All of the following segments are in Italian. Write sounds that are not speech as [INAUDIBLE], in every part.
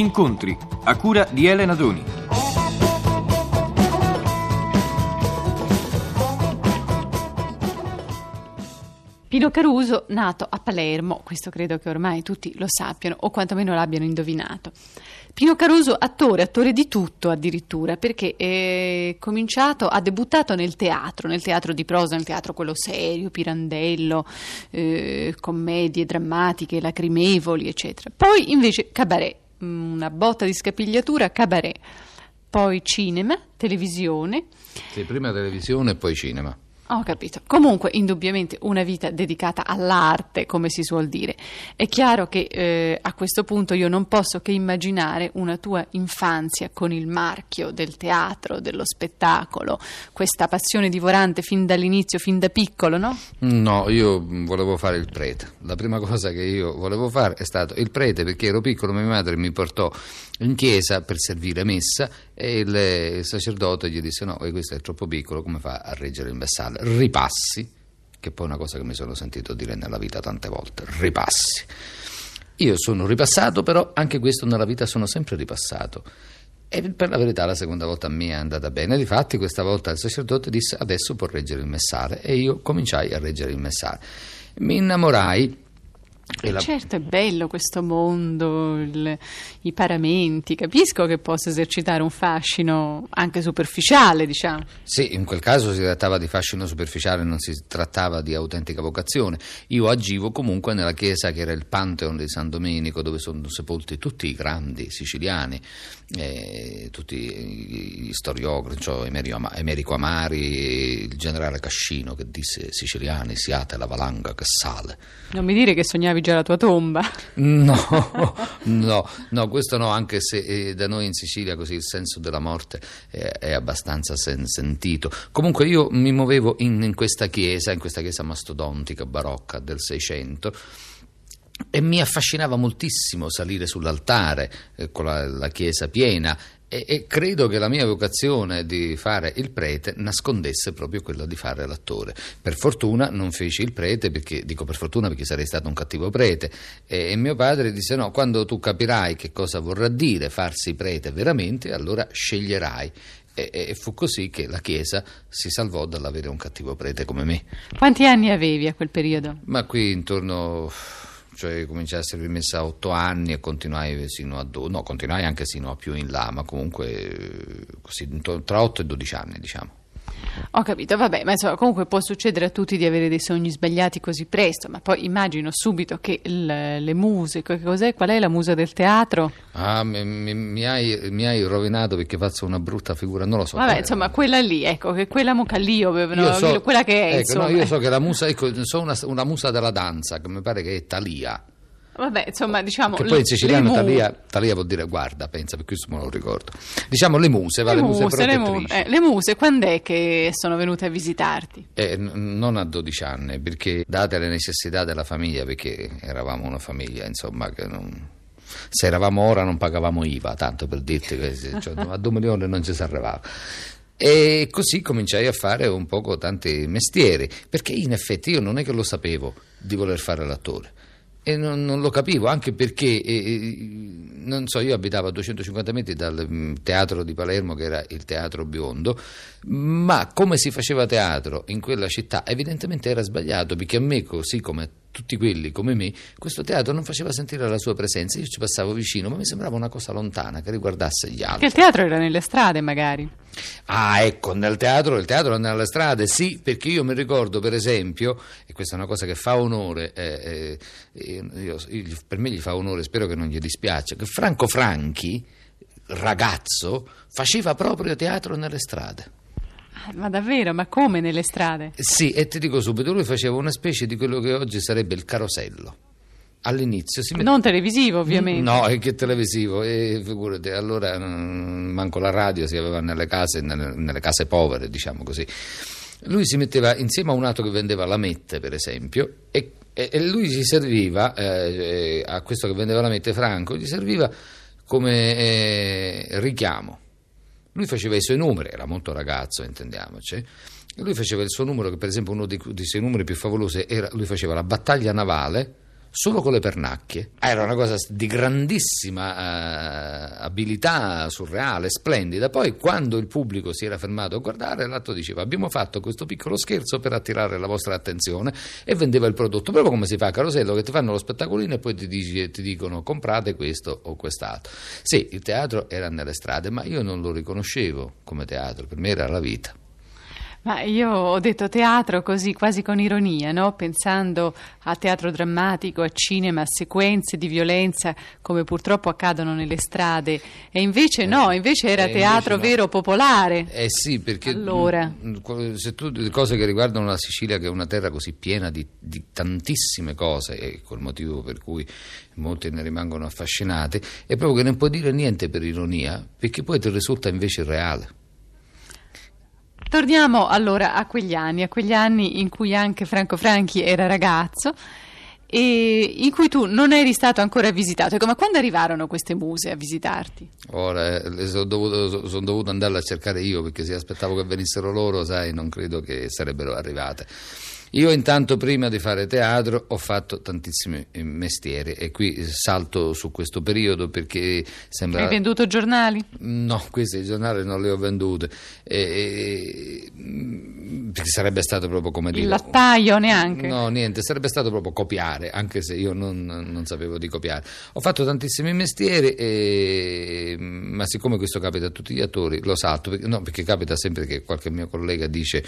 Incontri a cura di Elena Doni. Pino Caruso, nato a Palermo, questo credo che ormai tutti lo sappiano o quantomeno l'abbiano indovinato. Pino Caruso, attore, attore di tutto addirittura, perché è cominciato, ha debuttato nel teatro, nel teatro di prosa, nel teatro quello serio, Pirandello, eh, commedie drammatiche, lacrimevoli, eccetera. Poi invece cabaret, una botta di scapigliatura, cabaret. Poi cinema, televisione. Sì, prima televisione e poi cinema. Ho capito. Comunque, indubbiamente, una vita dedicata all'arte, come si suol dire. È chiaro che eh, a questo punto io non posso che immaginare una tua infanzia con il marchio del teatro, dello spettacolo, questa passione divorante fin dall'inizio, fin da piccolo, no? No, io volevo fare il prete. La prima cosa che io volevo fare è stato il prete perché ero piccolo, mia madre mi portò in chiesa per servire messa e il, sacerdote gli disse no, questo è troppo piccolo, come fa a reggere il messaggio? ripassi, che poi è una cosa che mi sono sentito dire nella vita tante volte, ripassi. Io sono ripassato, però anche questo nella vita sono sempre ripassato. E per la verità la seconda volta mi è andata bene. Difatti questa volta il sacerdote disse adesso può reggere il messale e io cominciai a reggere il messale. Mi innamorai la... Certo, è bello questo mondo, il, i paramenti. Capisco che possa esercitare un fascino anche superficiale, diciamo. Sì, in quel caso si trattava di fascino superficiale, non si trattava di autentica vocazione. Io agivo comunque nella chiesa che era il Pantheon di San Domenico, dove sono sepolti tutti i grandi siciliani, eh, tutti gli storiografi, cioè Emerico Amari, il generale Cascino che disse siciliani siate la valanga che sale. Non mi dire che sognavi già la tua tomba. [LAUGHS] No, [LAUGHS] no, no, questo no, anche se eh, da noi in Sicilia così il senso della morte è, è abbastanza sen- sentito. Comunque io mi muovevo in, in questa chiesa, in questa chiesa mastodontica, barocca del Seicento e mi affascinava moltissimo salire sull'altare eh, con la, la, chiesa piena e, e, credo che la mia vocazione di fare il prete nascondesse proprio quella di fare l'attore. Per fortuna non feci il prete, perché, dico per fortuna perché sarei stato un cattivo prete, e, e mio padre disse no, quando tu capirai che cosa vorrà dire farsi prete veramente, allora sceglierai. E, e, fu così che la Chiesa si salvò dall'avere un cattivo prete come me. Quanti anni avevi a quel periodo? Ma qui intorno cioè cominciai a servire messa a otto anni e continuai sino a 12, no, continuai anche sino a più in là, ma comunque così, tra 8 e 12 anni, diciamo. Ho capito, vabbè, ma insomma, comunque può succedere a tutti di avere dei sogni sbagliati così presto, ma poi immagino subito che il, le muse, cos'è? Qual è la musa del teatro? Ah, mi, mi, mi, hai, mi, hai, rovinato perché faccio una brutta figura, non lo so. Vabbè, insomma, è. quella lì, ecco, che quella muca lì, no, so, quella che è, ecco, no, io so che la musa, ecco, so una, una musa della danza, che mi pare che è Talia. Vabbè, insomma, diciamo. Che poi in siciliano talia, talia, vuol dire guarda, pensa, per questo me lo ricordo. Diciamo le muse, va, le, le muse, muse le, mu- eh, le, muse, quando è che sono venute a visitarti? Eh, n- non a 12 anni, perché date le necessità della famiglia, perché eravamo una famiglia, insomma, che non se eravamo ora non pagavamo IVA, tanto per dirti che cioè, a 2 milioni non ci si arrivava. E così cominciai a fare un poco tanti mestieri, perché in effetti io non è che lo sapevo di voler fare l'attore. E non, non, lo capivo, anche perché, eh, non so, io abitavo a 250 metri dal mm, teatro di Palermo, che era il teatro biondo, ma come si faceva teatro in quella città evidentemente era sbagliato, perché a me, così come tutti quelli come me, questo teatro non faceva sentire la sua presenza. Io ci passavo vicino, ma mi sembrava una cosa lontana che riguardasse gli altri. Che il teatro era nelle strade, magari. Ah, ecco, nel teatro, il teatro era nelle strade, sì, perché io mi ricordo, per esempio, e questa è una cosa che fa onore, eh, eh, io, io, per me gli fa onore, spero che non gli dispiaccia, che Franco Franchi, ragazzo, faceva proprio teatro nelle strade. Ma davvero? Ma come nelle strade? Sì, e ti dico subito, lui faceva una specie di quello che oggi sarebbe il carosello. All'inizio si mette... Non televisivo, ovviamente. No, è che televisivo, e figurati, allora mm, manco la radio si aveva nelle case, nelle, nelle case povere, diciamo così. Lui si metteva insieme a un altro che vendeva lamette, per esempio, e, e, e lui si serviva, eh, a questo che vendeva lamette, Franco, gli serviva come eh, richiamo lui faceva i suoi numeri, era molto ragazzo, intendiamoci. E lui faceva il suo numero, che per esempio uno dei, dei suoi numeri più favolosi era, lui faceva la battaglia navale solo con le pernacchie. Era una cosa di grandissima eh, abilità surreale, splendida. Poi, quando il pubblico si era fermato a guardare, l'atto diceva: Abbiamo fatto questo piccolo scherzo per attirare la vostra attenzione e vendeva il prodotto, proprio come si fa a Carosello, che ti fanno lo spettacolino e poi ti, dici, ti dicono comprate questo o quest'altro. Sì, il teatro era nelle strade, ma io non lo riconoscevo come teatro, per me era la vita. Ma io ho detto teatro così quasi con ironia, no? pensando a teatro drammatico, a cinema, a sequenze di violenza come purtroppo accadono nelle strade e invece no, eh, invece era eh, teatro invece no. vero popolare. Eh sì, perché allora. Mm, mm, se tu cose che riguardano la Sicilia che è una terra così piena di, di tantissime cose e col motivo per cui molti ne rimangono affascinati, è proprio che non puoi dire niente per ironia perché poi ti risulta invece reale. Torniamo allora a quegli anni, a quegli anni in cui anche Franco Franchi era ragazzo e in cui tu non eri stato ancora visitato. Ecco, ma quando arrivarono queste muse a visitarti? Ora, eh, sono dovuto, sono dovuto andarle a cercare io perché se aspettavo che venissero loro, sai, non credo che sarebbero arrivate. Io intanto prima di fare teatro ho fatto tantissimi mestieri e qui salto su questo periodo perché sembra... Hai venduto giornali? No, questi giornali non li ho venduti e, perché sarebbe stato proprio come dire... Il lattaio neanche? No, niente, sarebbe stato proprio copiare, anche se io non, non sapevo di copiare. Ho fatto tantissimi mestieri, e, ma siccome questo capita a tutti gli attori, lo salto, perché, no, perché capita sempre che qualche mio collega dice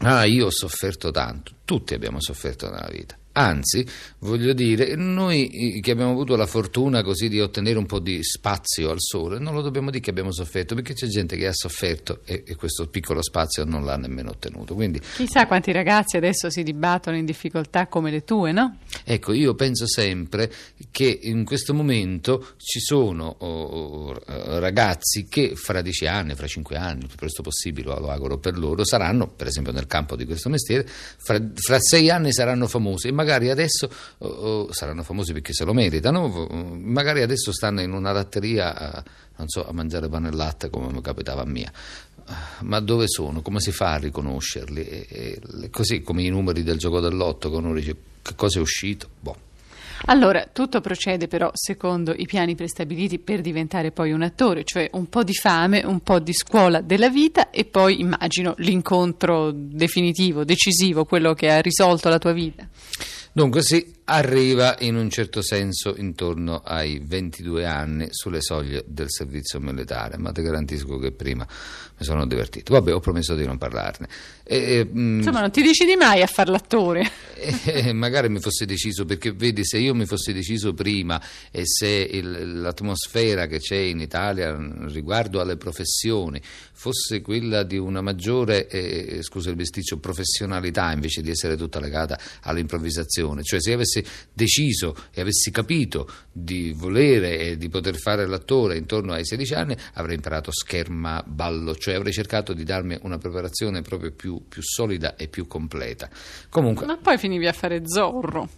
Ah, io ho sofferto tanto, tutti abbiamo sofferto nella vita. Anzi, voglio dire, noi che abbiamo avuto la fortuna così di ottenere un po' di spazio al sole, non lo dobbiamo dire che abbiamo sofferto, perché c'è gente che ha sofferto e, e questo piccolo spazio non l'ha nemmeno ottenuto. Quindi, Chissà quanti ragazzi adesso si dibattono in difficoltà come le tue, no? Ecco, io penso sempre che in questo momento ci sono oh, oh, ragazzi che fra dieci anni, fra cinque anni, il più presto possibile, lo auguro per loro, saranno, per esempio nel campo di questo mestiere, fra, fra sei anni saranno famosi, ma magari adesso oh, oh, saranno famosi perché se lo meritano, magari adesso stanno in una latteria a, so, a mangiare pane e latte come mi capitava a mia. Ma dove sono? Come si fa a riconoscerli? E, e, così come i numeri del gioco dell'otto, che uno dice che cosa è uscito? Boh. Allora, tutto procede però secondo i piani prestabiliti per diventare poi un attore, cioè un po' di fame, un po' di scuola della vita e poi immagino l'incontro definitivo, decisivo, quello che ha risolto la tua vita. Dunque si arriva in un certo senso intorno ai 22 anni sulle soglie del servizio militare, ma ti garantisco che prima mi sono divertito. Vabbè, ho promesso di non parlarne. E, mm, Insomma, non ti decidi mai a fare l'attore. [LAUGHS] E, magari mi fossi deciso, perché vedi, se io mi fossi deciso prima e se il, l'atmosfera che c'è in Italia riguardo alle professioni fosse quella di una maggiore, eh, scusa il bisticcio, professionalità invece di essere tutta legata all'improvvisazione, cioè se avessi avessi deciso e avessi capito di volere e di poter fare l'attore intorno ai 16 anni, avrei imparato scherma, ballo, cioè avrei cercato di darmi una preparazione proprio più, più solida e più completa. Comunque, Ma poi finivi a fare Zorro.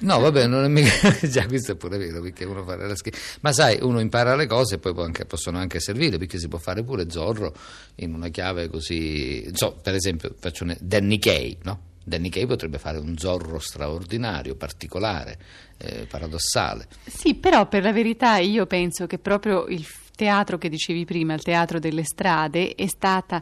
No, vabbè, non è mica. [LAUGHS] Già, questo è pure vero perché uno fa la schifo. Ma sai, uno impara le cose e poi anche, possono anche servire perché si può fare pure Zorro in una chiave così. So, per esempio, faccio un. Danny Kay, no? Danny Kaye potrebbe fare un Zorro straordinario, particolare, eh, paradossale. Sì, però per la verità io penso che proprio il teatro che dicevi prima, il teatro delle strade, è stata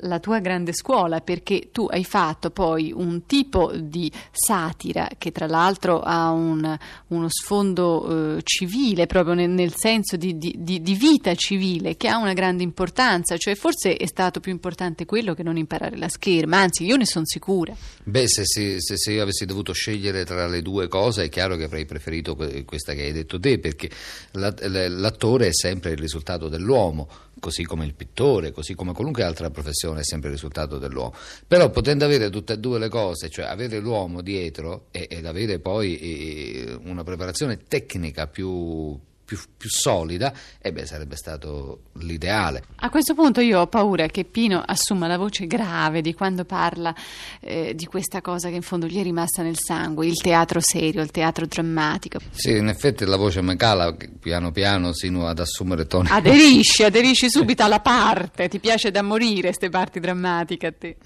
la tua grande scuola perché tu hai fatto poi un tipo di satira che tra l'altro ha un, uno sfondo eh, civile proprio nel, nel senso di, di, di, vita civile che ha una grande importanza. Cioè forse è stato più importante quello che non imparare la scherma. Anzi io ne sono sicura. Beh se, se, se, io avessi dovuto scegliere tra le due cose è chiaro che avrei preferito questa che hai detto te perché l'attore è sempre il risultato dell'uomo così come il pittore, così come qualunque altra professione è sempre il risultato dell'uomo. Però potendo avere tutte e due le cose, cioè avere l'uomo dietro ed avere poi eh, una preparazione tecnica più più, più solida, e beh, sarebbe stato l'ideale. A questo punto io ho paura che Pino assuma la voce grave di quando parla eh, di questa cosa che in fondo gli è rimasta nel sangue, il teatro serio, il teatro drammatico. Sì, in effetti la voce mi cala piano piano sino ad assumere toni. Aderisci, [LAUGHS] aderisci subito alla parte, ti piace da morire queste parti drammatiche a te.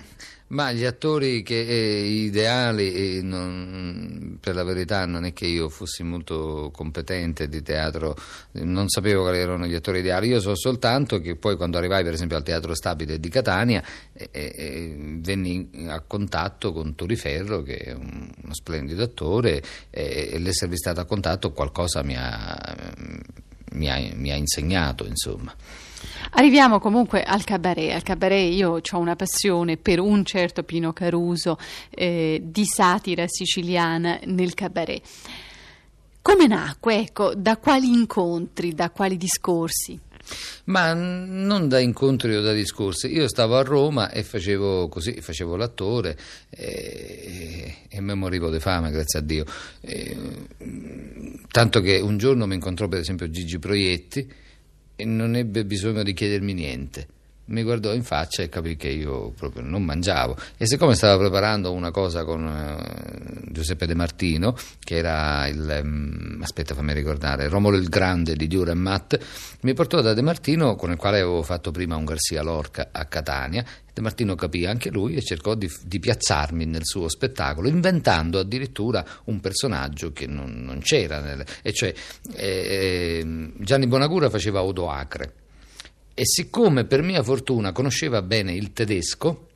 Ma gli attori che, eh, ideali, eh, non, per la verità non è che io fossi molto competente di teatro, non sapevo quali erano gli attori ideali, io so soltanto che poi quando arrivai per esempio al Teatro Stabile di Catania eh, eh, eh venni a contatto con Turiferro che è un, uno splendido attore e l'esservi stato a contatto qualcosa mi ha, mi ha, mi ha insegnato insomma. Arriviamo comunque al cabaret. Al cabaret io ho una passione per un certo Pino Caruso eh, di satira siciliana nel cabaret. Come nacque? Ecco, da quali incontri, da quali discorsi? Ma non da incontri o da discorsi. Io stavo a Roma e facevo così, facevo l'attore e, e me morivo di fame, grazie a Dio. E, tanto che un giorno mi incontrò per esempio Gigi Proietti non ebbe bisogno di chiedermi niente. Mi guardò in faccia e capì che io proprio non mangiavo. E siccome stava preparando una cosa con uh, Giuseppe De Martino, che era il. Um, aspetta, fammi ricordare, Romolo il Grande di Diura e Matt, mi portò da De Martino, con il quale avevo fatto prima un Garcia Lorca a Catania. De Martino capì anche lui e cercò di, di piazzarmi nel suo spettacolo, inventando addirittura un personaggio che non, non c'era. Nel, e cioè eh, Gianni Bonagura faceva Odo Acre e siccome per mia fortuna conosceva bene il tedesco,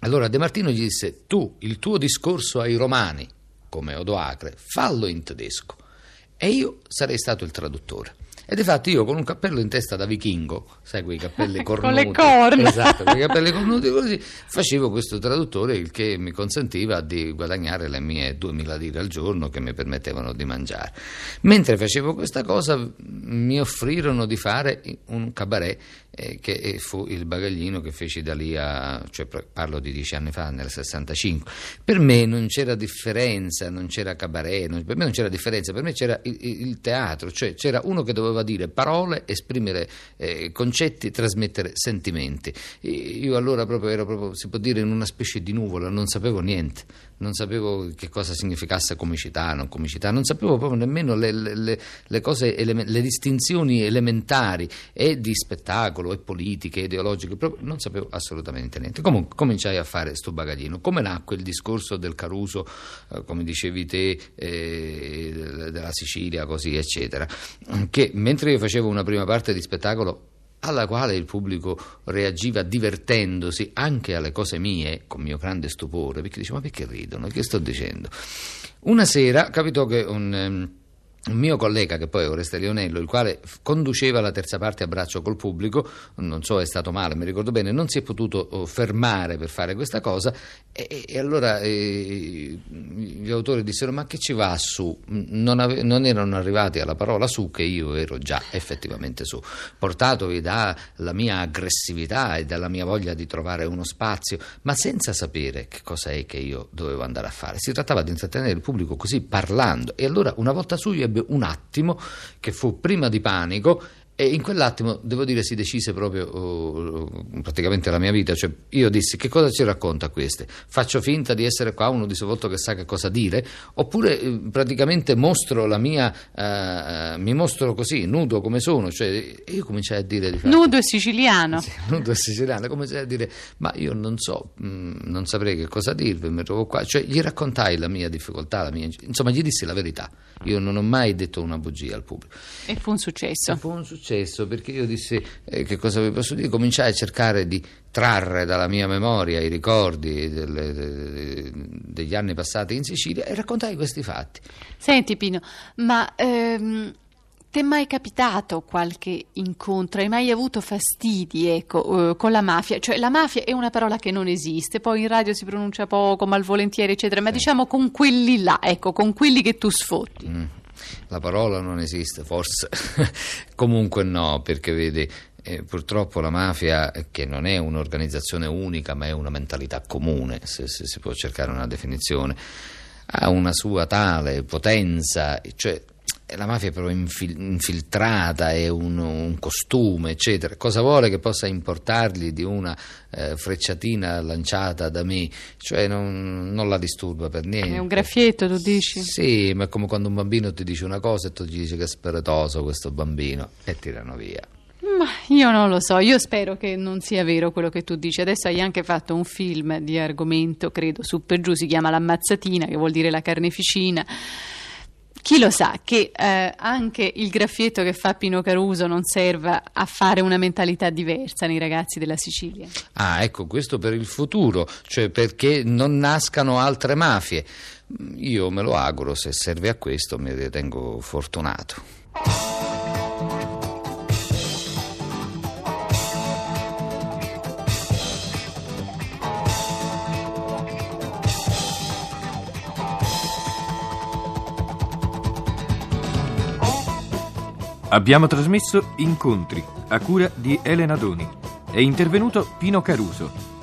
allora De Martino gli disse: Tu il tuo discorso ai romani, come Odoacre, fallo in tedesco e io sarei stato il traduttore. E infatti io con un cappello in testa da vichingo, sai quei cappelli cornuti, [LAUGHS] con le corna, esatto, quei capelli cornuti così, facevo questo traduttore il che mi consentiva di guadagnare le mie 2000 lire al giorno che mi permettevano di mangiare. Mentre facevo questa cosa mi offrirono di fare un cabaret eh, che fu il bagaglino che feci da lì a, cioè parlo di dieci anni fa, nel 65. Per me non c'era differenza, non c'era cabaret, non, per me non c'era differenza, per me c'era il, il teatro, cioè c'era uno che doveva dire parole, esprimere eh, concetti, trasmettere sentimenti. Io allora proprio ero proprio, si può dire, in una specie di nuvola, non sapevo niente, non sapevo che cosa significasse comicità, non comicità, non sapevo proprio nemmeno le, le, le, cose, le distinzioni elementari e di spettacolo e politiche, ideologiche, proprio non sapevo assolutamente niente. Comunque cominciai a fare sto bagaglino. Come nacque il discorso del Caruso, eh, come dicevi te, eh, della Sicilia, così, eccetera, che mentre io facevo una prima parte di spettacolo alla quale il pubblico reagiva divertendosi anche alle cose mie, con mio grande stupore, perché diceva ma perché ridono? Che sto dicendo? Una sera capitò che un... Un mio collega, che poi è Oreste Lionello, il quale conduceva la terza parte a braccio col pubblico, non so, è stato male, mi ricordo bene, non si è potuto oh, fermare per fare questa cosa e, e allora eh, gli autori dissero ma che ci va su? Non, ave- non, erano arrivati alla parola su che io ero già effettivamente su, portatovi dalla mia aggressività e dalla mia voglia di trovare uno spazio, ma senza sapere che cosa è che io dovevo andare a fare. Si trattava di intrattenere il pubblico così parlando e allora una volta su io ebbe un attimo che fu prima di panico e in quell'attimo, devo dire, si decise proprio uh, praticamente la mia vita. Cioè, io dissi: Che cosa ci racconta queste? Faccio finta di essere qua uno di sotto che sa che cosa dire? Oppure uh, praticamente mostro la mia. Uh, mi mostro così, nudo come sono. Cioè, io cominciai a dire. Di fatto, nudo e siciliano. Sì, nudo e siciliano. Cominciai a dire: Ma io non so, mh, mm, non saprei che cosa dirvi, mi trovo qua. Cioè, gli raccontai la mia difficoltà, la mia. Insomma, gli dissi la verità. Io non ho mai detto una bugia al pubblico. E fu un successo. E fu un successo successo perché io dissi eh, che cosa vi posso dire, cominciai a cercare di trarre dalla mia memoria i ricordi delle, de, degli anni passati in Sicilia e raccontai questi fatti. Senti Pino, ma ehm, ti è mai capitato qualche incontro? Hai mai avuto fastidi ecco, eh, con la mafia? Cioè la mafia è una parola che non esiste, poi in radio si pronuncia poco, malvolentieri eccetera, ma sì. diciamo con quelli là, ecco, con quelli che tu sfotti. Mm la parola non esiste, forse. [LAUGHS] Comunque no, perché vedi, eh, purtroppo la mafia, che non è un'organizzazione unica, ma è una mentalità comune, se, se si può cercare una definizione, ha una sua tale potenza, cioè la mafia è proprio infil- infiltrata, è un, un, costume, eccetera. Cosa vuole che possa importargli di una eh, frecciatina lanciata da me? Cioè non, non, la disturba per niente. È un graffietto, tu dici? Sì, ma è come quando un bambino ti dice una cosa e tu gli dici che è spiritoso questo bambino e tirano via. Ma io non lo so, io spero che non sia vero quello che tu dici. Adesso hai anche fatto un film di argomento, credo, su per giù, si chiama L'ammazzatina, che vuol dire la carneficina. Chi lo sa che eh, anche il graffietto che fa Pino Caruso non serva a fare una mentalità diversa nei ragazzi della Sicilia? Ah, ecco, questo per il futuro, cioè perché non nascano altre mafie. Io me lo auguro, se serve a questo mi ritengo fortunato. Abbiamo trasmesso Incontri a cura di Elena Doni. È intervenuto Pino Caruso.